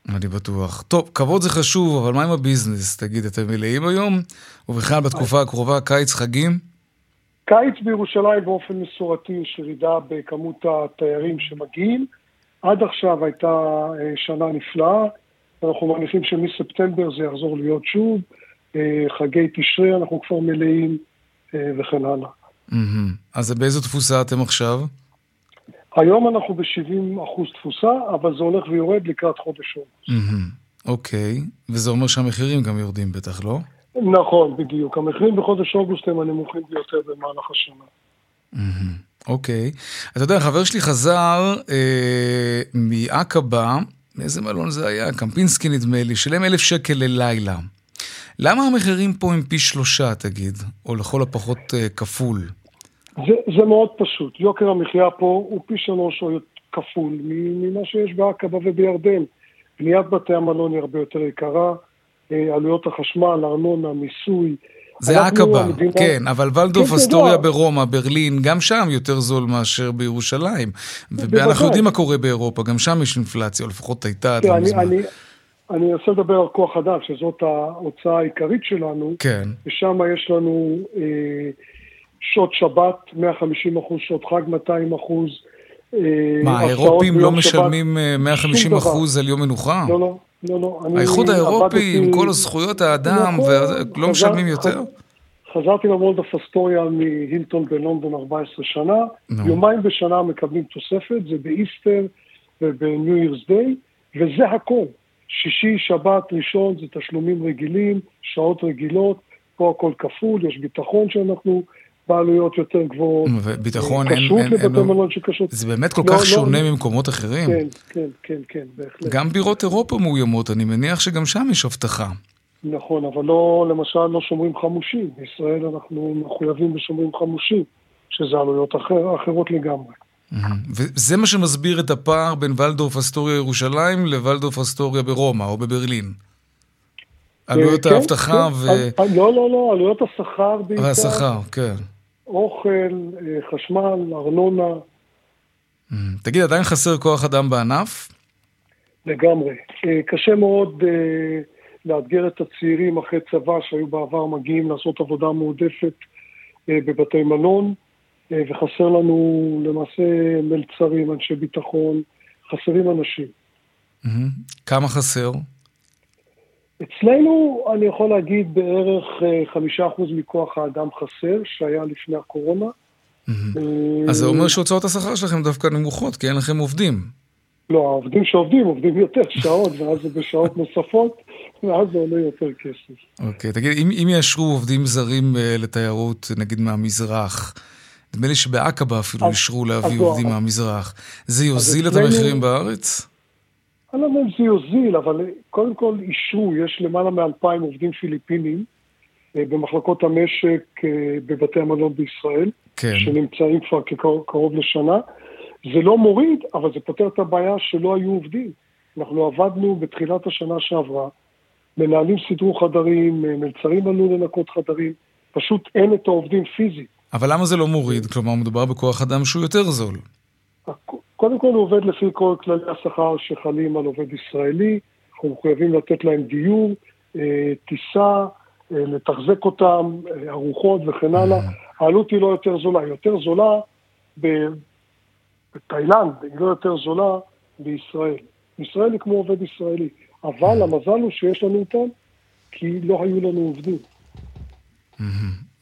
אני בטוח. טוב, כבוד זה חשוב, אבל מה עם הביזנס? תגיד, אתם מלאים היום? ובכלל בתקופה הקרובה, קיץ, חגים? קיץ בירושלים באופן מסורתי יש ירידה בכמות התיירים שמגיעים. עד עכשיו הייתה אה, שנה נפלאה, אנחנו מניחים שמספטמבר זה יחזור להיות שוב. אה, חגי תשרי אנחנו כבר מלאים אה, וכן הלאה. אז באיזו תפוסה אתם עכשיו? היום אנחנו ב-70 אחוז תפוסה, אבל זה הולך ויורד לקראת חודש אוגוסט. אוקיי, וזה אומר שהמחירים גם יורדים בטח, לא? נכון, בדיוק. המחירים בחודש אוגוסט הם הנמוכים ביותר במהלך השנה. אוקיי. אתה יודע, חבר שלי חזר אה, מעקבה, מאיזה מלון זה היה? קמפינסקי נדמה לי, שילם אלף שקל ללילה. למה המחירים פה הם פי שלושה, תגיד? או לכל הפחות אה, כפול? זה, זה מאוד פשוט. יוקר המחיה פה הוא פי שלוש או כפול ממה שיש בעקבה ובירדן. בניית בתי המלון היא הרבה יותר יקרה, אה, עלויות החשמל, ארנונה, מיסוי. זה עקבה, המדינה- כן, אבל ולדוף כן, אסטוריה. ברומא, ברלין, גם שם יותר זול מאשר בירושלים. ואנחנו יודעים מה קורה באירופה, גם שם יש אינפלציה, לפחות הייתה עד לא אני, מזמן. אני, אני אנסה לדבר על כוח אדם, שזאת ההוצאה העיקרית שלנו, כן. ושם יש לנו אה, שעות שבת, 150 אחוז, שעות חג 200 אחוז. אה, מה, האירופים לא. משלמים אה, 150 שום אחוז על יום מנוחה? לא, לא, לא, לא. אני האיחוד האירופי עם כל הזכויות האדם, נכון, חזר- משלמים יותר? חזרתי למולדף אסטוריה מהילטון בלונדון 14 שנה, נו. יומיים בשנה מקבלים תוספת, זה באיסטר ובניו ירס דיי, וזה הכל. שישי, שבת, ראשון זה תשלומים רגילים, שעות רגילות, פה הכל כפול, יש ביטחון שאנחנו בעלויות יותר גבוהות. וביטחון אין... כשרות אין- אין- לבתי מלון שקשות. זה באמת כל לא, כך לא, שונה לא. ממקומות אחרים. כן, כן, כן, כן, בהחלט. גם בירות אירופה מאוימות, אני מניח שגם שם יש הבטחה. נכון, אבל לא, למשל, לא שומרים חמושים. בישראל אנחנו מחויבים בשומרים חמושים, שזה עלויות אחר, אחרות לגמרי. וזה מה שמסביר את הפער בין ולדורף אסטוריה ירושלים לוולדורף אסטוריה ברומא או בברלין. עלויות אה, כן, האבטחה כן. ו... אה, לא, לא, לא, עלויות השכר בעיקר. והשכר, כן. אוכל, אה, חשמל, ארנונה, מהמם. תגיד, עדיין חסר כוח אדם בענף? לגמרי. אה, קשה מאוד אה, לאתגר את הצעירים אחרי צבא שהיו בעבר מגיעים לעשות עבודה מועדפת אה, בבתי מלון, אה, וחסר לנו למעשה מלצרים, אנשי ביטחון, חסרים אנשים. מהמם. כמה חסר? אצלנו, אני יכול להגיד, בערך אה, חמישה אחוז מכוח האדם חסר, שהיה לפני הקורונה. אה, אז זה אומר שהוצאות השכר שלכם דווקא נמוכות, כי אין לכם עובדים. לא, העובדים שעובדים, עובדים יותר שעות, ואז זה בשעות נוספות, ואז זה עולה יותר כסף. אוקיי, תגיד, אם, אם יאשרו עובדים זרים אה, לתיירות, נגיד מהמזרח, נדמה לי שבעקבה אפילו אישרו להביא לא, עובדים מהמזרח. זה יוזיל את המחירים בארץ? אני לא יודע אם זה יוזיל, אבל קודם כל אישרו, יש למעלה מאלפיים עובדים פיליפינים אה, במחלקות המשק אה, בבתי המלון בישראל, כן. שנמצאים כבר כקרוב קרוב לשנה. זה לא מוריד, אבל זה פותר את הבעיה שלא היו עובדים. אנחנו עבדנו בתחילת השנה שעברה מנהלים סידרו חדרים, מלצרים עלו לנקות חדרים, פשוט אין את העובדים פיזית. אבל למה זה לא מוריד? כלומר, מדובר בכוח אדם שהוא יותר זול. קודם כל הוא עובד לפי כל כללי השכר שחלים על עובד ישראלי, אנחנו מחויבים לתת להם דיור, אה, טיסה, אה, לתחזק אותם, אה, ארוחות וכן הלאה. העלות היא לא יותר זולה, היא יותר זולה בתאילנד, היא לא יותר זולה בישראל. ישראל היא כמו עובד ישראלי, אבל המזל הוא שיש לנו אותם, כי לא היו לנו עובדים.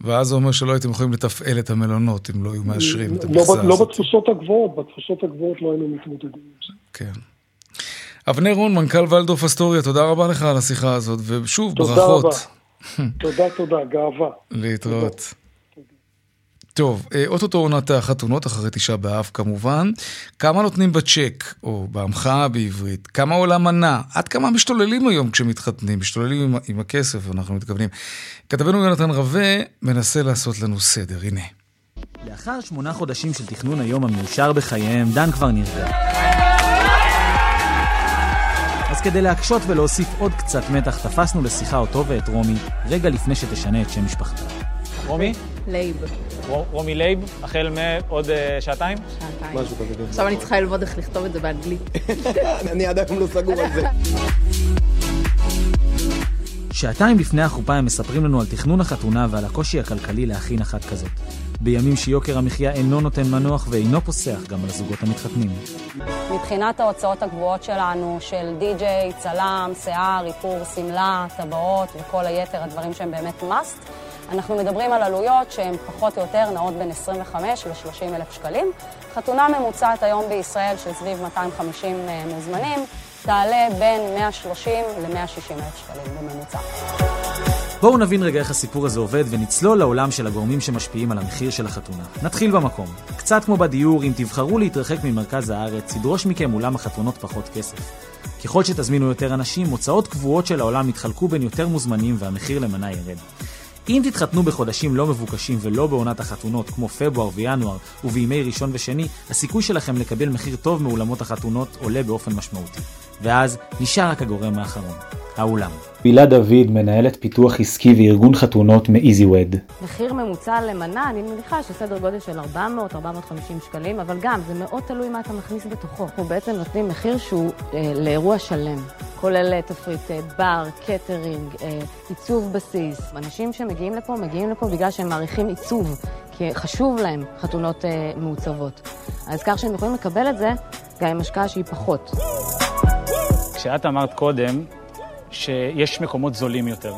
ואז זה אומר שלא הייתם יכולים לתפעל את המלונות אם לא היו מאשרים את לא המכסה הזאת. לא בתפוסות הגבוהות, בתפוסות הגבוהות לא היינו מתמודדים עם זה. כן. אבנר רון, מנכ"ל ולדורף אסטוריה, תודה רבה לך על השיחה הזאת, ושוב, ברכות. תודה רבה. תודה, תודה, גאווה. להתראות. טוב, אה, אוטוטו עונת החתונות, אחרי תשעה באב כמובן. כמה נותנים בצ'ק, או בהמחאה בעברית? כמה עולה מנה? עד כמה משתוללים היום כשמתחתנים? משתוללים עם, עם הכסף, אנחנו מתכוונים. כתבנו יונתן רווה מנסה לעשות לנו סדר, הנה. לאחר שמונה חודשים של תכנון היום המאושר בחייהם, דן כבר נרגע. אז כדי להקשות ולהוסיף עוד קצת מתח, תפסנו לשיחה אותו ואת רומי, רגע לפני שתשנה את שם משפחתה. רומי? לייב. רומי לייב, החל מעוד uh, שעתיים? שעתיים. משהו כזה. עכשיו אני צריכה ללמוד איך לכתוב את זה באנגלית. אני עד היום לא סגור על זה. שעתיים לפני החופה הם מספרים לנו על תכנון החתונה ועל הקושי הכלכלי להכין אחת כזאת. בימים שיוקר המחיה אינו נותן מנוח ואינו פוסח גם על הזוגות המתחתנים. מבחינת ההוצאות הגבוהות שלנו, של די-ג'יי, צלם, שיער, איפור, שמלה, טבעות וכל היתר הדברים שהם באמת must, אנחנו מדברים על עלויות שהן פחות או יותר נעות בין 25 ל-30 אלף שקלים. חתונה ממוצעת היום בישראל של סביב 250 אה, מוזמנים, תעלה בין 130 ל-160 אלף שקלים בממוצע. בואו נבין רגע איך הסיפור הזה עובד ונצלול לעולם של הגורמים שמשפיעים על המחיר של החתונה. נתחיל במקום. קצת כמו בדיור, אם תבחרו להתרחק ממרכז הארץ, ידרוש מכם אולם החתונות פחות כסף. ככל שתזמינו יותר אנשים, הוצאות קבועות של העולם יתחלקו בין יותר מוזמנים והמחיר למנה ירד. אם תתחתנו בחודשים לא מבוקשים ולא בעונת החתונות, כמו פברואר וינואר, ובימי ראשון ושני, הסיכוי שלכם לקבל מחיר טוב מאולמות החתונות עולה באופן משמעותי. ואז נשאר רק הגורם האחרון, האולם. בילה דוד, מנהלת פיתוח עסקי וארגון חתונות מ-EasyWed. מחיר ממוצע למנה, אני מניחה שסדר גודל של 400-450 שקלים, אבל גם, זה מאוד תלוי מה אתה מכניס בתוכו. אנחנו בעצם נותנים מחיר שהוא אה, לאירוע שלם, כולל אה, תפריט אה, בר, קטרינג, אה, עיצוב בסיס. אנשים שמגיעים לפה, מגיעים לפה בגלל שהם מעריכים עיצוב, כי חשוב להם חתונות אה, מעוצבות. אז כך שהם יכולים לקבל את זה גם עם השקעה שהיא פחות. כשאת אמרת קודם שיש מקומות זולים יותר,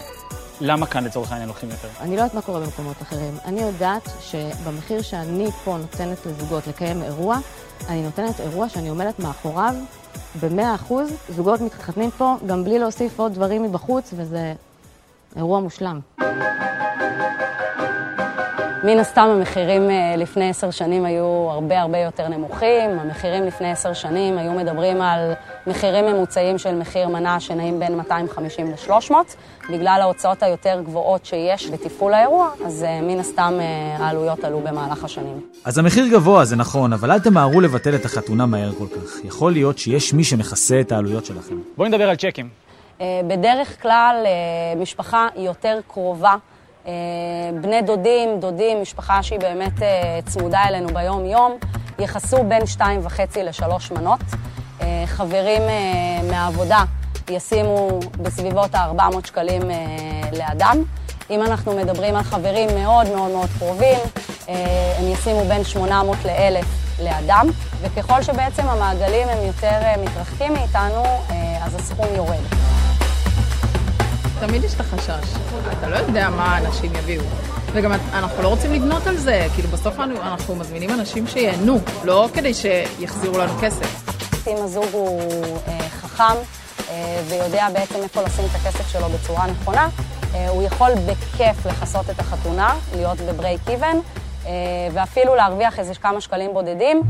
למה כאן לצורך העניין לוקחים יותר? אני לא יודעת מה קורה במקומות אחרים. אני יודעת שבמחיר שאני פה נותנת לזוגות לקיים אירוע, אני נותנת אירוע שאני עומדת מאחוריו ב-100%. זוגות מתחתנים פה גם בלי להוסיף עוד דברים מבחוץ, וזה אירוע מושלם. מן הסתם המחירים אה, לפני עשר שנים היו הרבה הרבה יותר נמוכים. המחירים לפני עשר שנים היו מדברים על מחירים ממוצעים של מחיר מנה שנעים בין 250 ל-300. בגלל ההוצאות היותר גבוהות שיש בתפעול האירוע, אז אה, מן הסתם אה, העלויות עלו במהלך השנים. אז המחיר גבוה, זה נכון, אבל אל תמהרו לבטל את החתונה מהר כל כך. יכול להיות שיש מי שמכסה את העלויות שלכם. בואי נדבר על צ'קים. בדרך כלל, משפחה יותר קרובה בני דודים, דודים, משפחה שהיא באמת אה, צמודה אלינו ביום-יום, יכסו בין שתיים וחצי לשלוש מנות. אה, חברים מהעבודה ישימו בסביבות ה-400 שקלים לאדם. אם אנחנו מדברים על חברים מאוד מאוד מאוד קרובים, הם ישימו בין 800 ל-1,000 לאדם, וככל שבעצם המעגלים הם יותר מתרחקים מאיתנו, אז הסכום יורד. תמיד יש את החשש. אתה לא יודע מה אנשים יביאו. וגם אנחנו לא רוצים לבנות על זה, כאילו בסוף אנחנו מזמינים אנשים שייהנו, לא כדי שיחזירו לנו כסף. אם הזוג הוא אה, חכם אה, ויודע בעצם איפה לשים את הכסף שלו בצורה נכונה, אה, הוא יכול בכיף לכסות את החתונה, להיות בברייק איבן, אה, ואפילו להרוויח איזה כמה שקלים בודדים.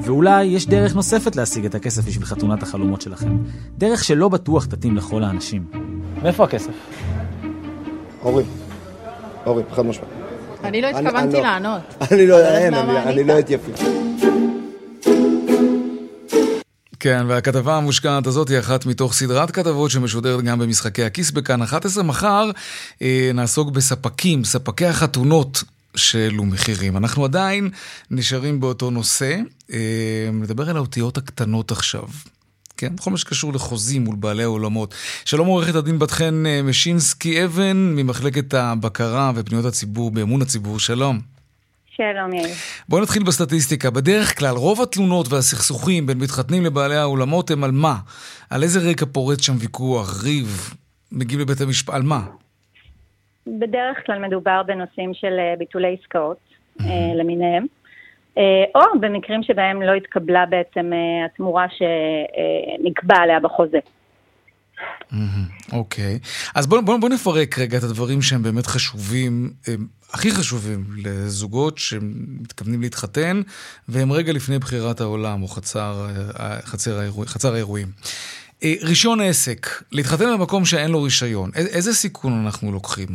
ואולי יש דרך נוספת להשיג את הכסף בשביל חתונת החלומות שלכם. דרך שלא בטוח תתאים לכל האנשים. מאיפה הכסף? הורים. הורים, חד משמעית. אני לא התכוונתי לא- לענות. אני לא, אין, אני לא הייתי יפים. כן, והכתבה המושקעת הזאת היא אחת מתוך סדרת כתבות שמשודרת גם במשחקי הכיס בכאן 11. מחר אה, נעסוק בספקים, ספקי החתונות שהעלו מחירים. אנחנו עדיין נשארים באותו נושא, אה, נדבר על האותיות הקטנות עכשיו. כן, בכל מה שקשור לחוזים מול בעלי האולמות. שלום עורכת הדין בת חן אה, משינסקי אבן, ממחלקת הבקרה ופניות הציבור באמון הציבור, שלום. שלום יאיר. בואי נתחיל בסטטיסטיקה. בדרך כלל, רוב התלונות והסכסוכים בין מתחתנים לבעלי האולמות הם על מה? על איזה רקע פורץ שם ויכוח, ריב, מגיעים לבית המשפט, על מה? בדרך כלל מדובר בנושאים של אה, ביטולי עסקאות mm-hmm. למיניהם, או במקרים שבהם לא התקבלה בעצם התמורה שנקבע עליה בחוזה. אוקיי. Okay. אז בואו בוא, בוא נפרק רגע את הדברים שהם באמת חשובים, הם הכי חשובים לזוגות שמתכוונים להתחתן, והם רגע לפני בחירת העולם או חצר, חצר, האירוע, חצר האירועים. רישיון עסק, להתחתן במקום שאין לו רישיון, איזה סיכון אנחנו לוקחים?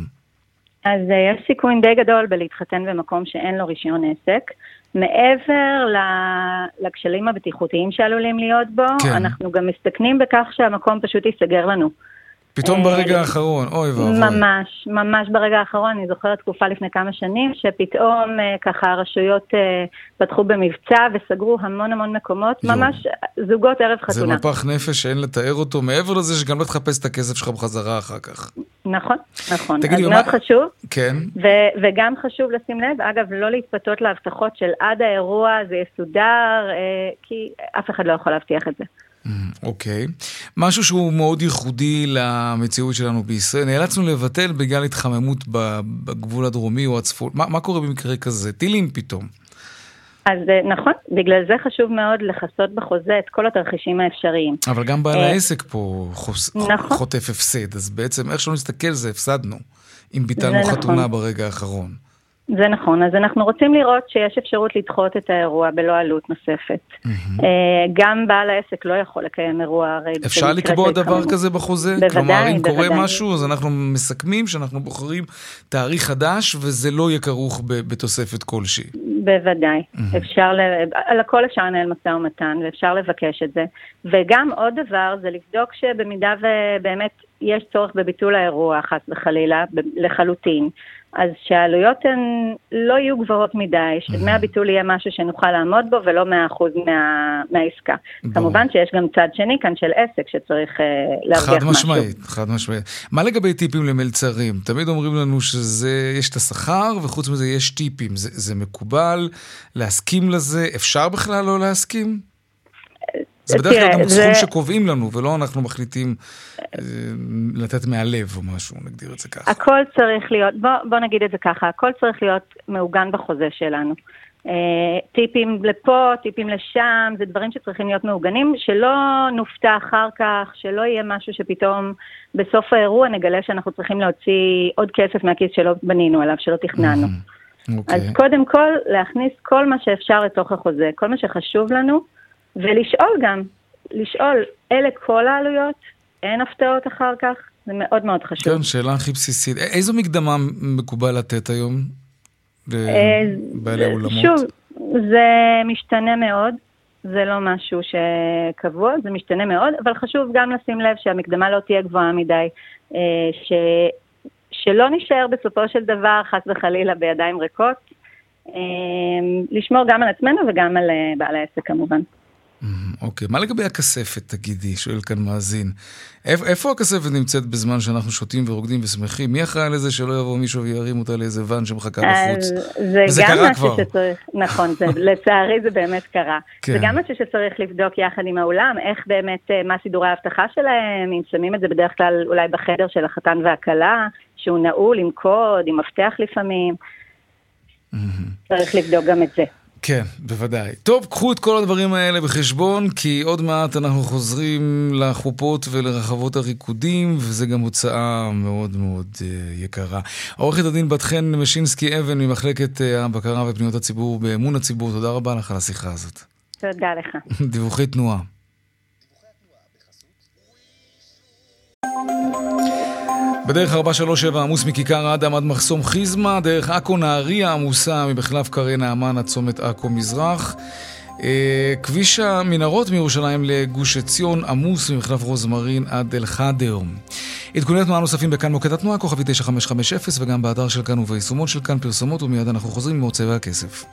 אז יש סיכון די גדול בלהתחתן במקום שאין לו רישיון עסק. מעבר לכשלים הבטיחותיים שעלולים להיות בו, כן. אנחנו גם מסתכנים בכך שהמקום פשוט ייסגר לנו. פתאום ברגע האחרון, אוי ואבוי. ממש, ממש ברגע האחרון, אני זוכרת תקופה לפני כמה שנים, שפתאום אה, ככה הרשויות אה, פתחו במבצע וסגרו המון המון מקומות, יום. ממש זוגות ערב חתונה. זה מפח נפש שאין לתאר אותו, מעבר לזה שגם לא תחפש את הכסף שלך בחזרה אחר כך. נכון, נכון. תגידי, אז מאוד מה... חשוב. כן. ו- וגם חשוב לשים לב, אגב, לא להתפתות להבטחות של עד האירוע זה יסודר, אה, כי אף אחד לא יכול להבטיח את זה. אוקיי. Okay. משהו שהוא מאוד ייחודי למציאות שלנו בישראל, נאלצנו לבטל בגלל התחממות בגבול הדרומי או הצפון. מה, מה קורה במקרה כזה? טילים פתאום. אז אה, נכון, בגלל זה חשוב מאוד לכסות בחוזה את כל התרחישים האפשריים. אבל גם בעל אה, העסק פה חוס... נכון. חוטף הפסד, אז בעצם איך שלא נסתכל זה הפסדנו, אם ביטלנו חתונה נכון. ברגע האחרון. זה נכון, אז אנחנו רוצים לראות שיש אפשרות לדחות את האירוע בלא עלות נוספת. Mm-hmm. גם בעל העסק לא יכול לקיים אירוע הרי... אפשר לקבוע דבר כמו. כזה בחוזה? בוודאי, כלומר, אם בוודאי. קורה משהו, אז אנחנו מסכמים שאנחנו בוחרים תאריך חדש, וזה לא יהיה כרוך בתוספת כלשהי. בוודאי. Mm-hmm. אפשר, ל... על הכל אפשר לנהל משא ומתן, ואפשר לבקש את זה. וגם עוד דבר, זה לבדוק שבמידה ובאמת יש צורך בביטול האירוע, חס וחלילה, לחלוטין. אז שהעלויות הן לא יהיו גבוהות מדי, שדמי הביטול יהיה משהו שנוכל לעמוד בו ולא 100% מה, מהעסקה. בוא. כמובן שיש גם צד שני כאן של עסק שצריך uh, להרוויח משהו. חד משמעית, חד משמעית. מה לגבי טיפים למלצרים? תמיד אומרים לנו שיש את השכר וחוץ מזה יש טיפים. זה, זה מקובל להסכים לזה? אפשר בכלל לא להסכים? זה בדרך כלל גם סכום שקובעים לנו, ולא אנחנו מחליטים אה, לתת מהלב או משהו, נגדיר את זה ככה. הכל צריך להיות, בוא, בוא נגיד את זה ככה, הכל צריך להיות מעוגן בחוזה שלנו. אה, טיפים לפה, טיפים לשם, זה דברים שצריכים להיות מעוגנים, שלא נופתע אחר כך, שלא יהיה משהו שפתאום בסוף האירוע נגלה שאנחנו צריכים להוציא עוד כסף מהכיס שלא בנינו עליו, שלא תכננו. Mm-hmm. Okay. אז קודם כל, להכניס כל מה שאפשר לתוך החוזה, כל מה שחשוב לנו, ולשאול גם, לשאול, אלה כל העלויות, אין הפתעות אחר כך, זה מאוד מאוד חשוב. כן, שאלה הכי בסיסית. איזו מקדמה מקובל לתת היום לבעלי אולמות? שוב, זה משתנה מאוד. זה לא משהו שקבוע, זה משתנה מאוד, אבל חשוב גם לשים לב שהמקדמה לא תהיה גבוהה מדי, אה, ש... שלא נשאר בסופו של דבר, חס וחלילה, בידיים ריקות, אה, לשמור גם על עצמנו וגם על אה, בעל העסק כמובן. אוקיי, מה לגבי הכספת, תגידי, שואל כאן מאזין. איפה הכספת נמצאת בזמן שאנחנו שותים ורוקדים ושמחים? מי אחראי לזה שלא יבוא מישהו וירים אותה לאיזה ואן שמחכה בחוץ? זה גם משהו שצריך, נכון, לצערי זה באמת קרה. זה כן. גם משהו שצריך לבדוק יחד עם האולם, איך באמת, אה, מה סידורי האבטחה שלהם, אם שמים את זה בדרך כלל אולי בחדר של החתן והכלה, שהוא נעול עם קוד, עם מפתח לפעמים. צריך לבדוק גם את זה. כן, בוודאי. טוב, קחו את כל הדברים האלה בחשבון, כי עוד מעט אנחנו חוזרים לחופות ולרחבות הריקודים, וזה גם הוצאה מאוד מאוד uh, יקרה. עורכת הדין בת חן משינסקי אבן ממחלקת uh, הבקרה ופניות הציבור באמון הציבור, תודה רבה לך על השיחה הזאת. תודה לך. דיווחי תנועה. בדרך 437 עמוס מכיכר אדם עד מחסום חיזמה, דרך עכו נהריה עמוסה ממחלף קרי נעמן עד צומת עכו מזרח. אה, כביש המנהרות מירושלים לגוש עציון עמוס ממחלף רוזמרין עד אל-חדר. עדכוני תנועה נוספים בכאן מוקד התנועה, כוכבי 9550 וגם באתר של כאן וביישומון של כאן פרסומות ומיד אנחנו חוזרים עם צבע הכסף.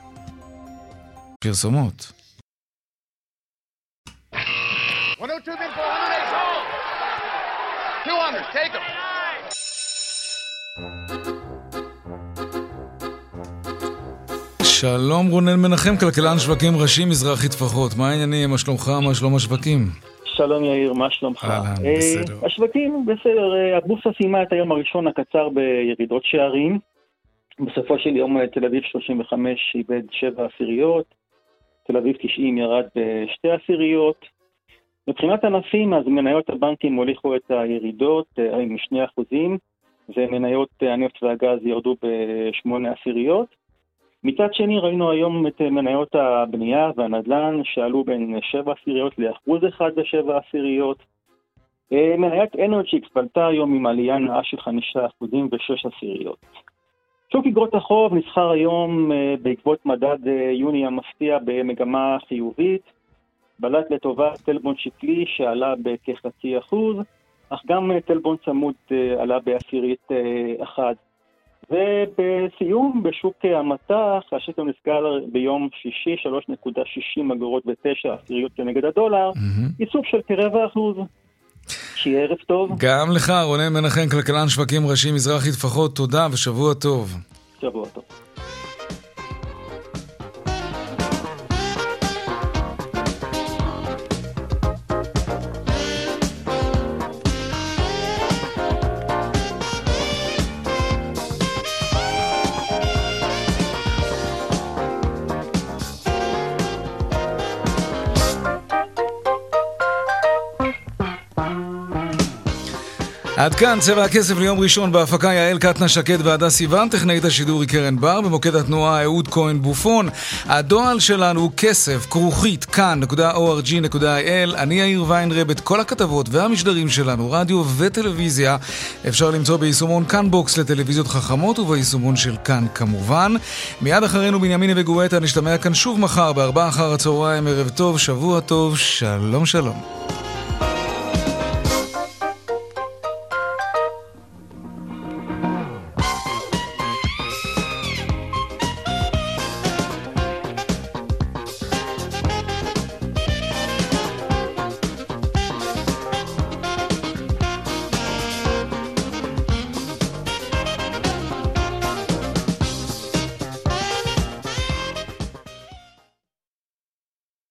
פרסומות. 200, take them. שלום רונן מנחם, כלכלן שווקים ראשי מזרחי טפחות. מה העניינים? מה שלומך? מה שלום השווקים? שלום יאיר, מה שלומך? אהלן, אה, בסדר. השווקים בסדר, אה, הבורסה סיימה את היום הראשון הקצר בירידות שערים. בסופו של יום אה, תל אביב 35 איבד 7 עשיריות, תל אביב 90 ירד בשתי עשיריות. מבחינת ענפים, אז מניות הבנקים הוליכו את הירידות עם 2 אחוזים, ומניות הנפט והגז ירדו בשמונה עשיריות. מצד שני ראינו היום את מניות הבנייה והנדל"ן שעלו בין 7 עשיריות לאחוז אחד ושבע עשיריות. אה, מניית אנרג'יקס פלטה היום עם עלייה נאה של 5 אחוזים ושש עשיריות. שוק אגרות החוב נסחר היום אה, בעקבות מדד אה, יוני המפתיע במגמה חיובית. בלט לטובת טלבון שקלי שעלה בכחצי אחוז, אך גם טלבון צמוד עלה בעשירית אחת. ובסיום, בשוק המטח, השקל נסגר ביום שישי 3.60 אגורות ותשע עשיריות כנגד הדולר, איסוף של כרבע אחוז. שיהיה ערב טוב. גם לך, רונן מנחם, כלכלן שווקים ראשי מזרחי טפחות, תודה ושבוע טוב. שבוע טוב. עד כאן צבע הכסף ליום ראשון בהפקה יעל קטנה שקד והדס סיוון, טכנאית השידור היא קרן בר, במוקד התנועה אהוד כהן בופון. הדואל שלנו הוא כסף, כרוכית, כאן.org.il. אני יאיר ויינרב, את כל הכתבות והמשדרים שלנו, רדיו וטלוויזיה, אפשר למצוא ביישומון כאן Box לטלוויזיות חכמות וביישומון של כאן כמובן. מיד אחרינו בנימיני וגואטה נשתמע כאן שוב מחר בארבעה אחר הצהריים, ערב טוב, שבוע טוב, שלום שלום.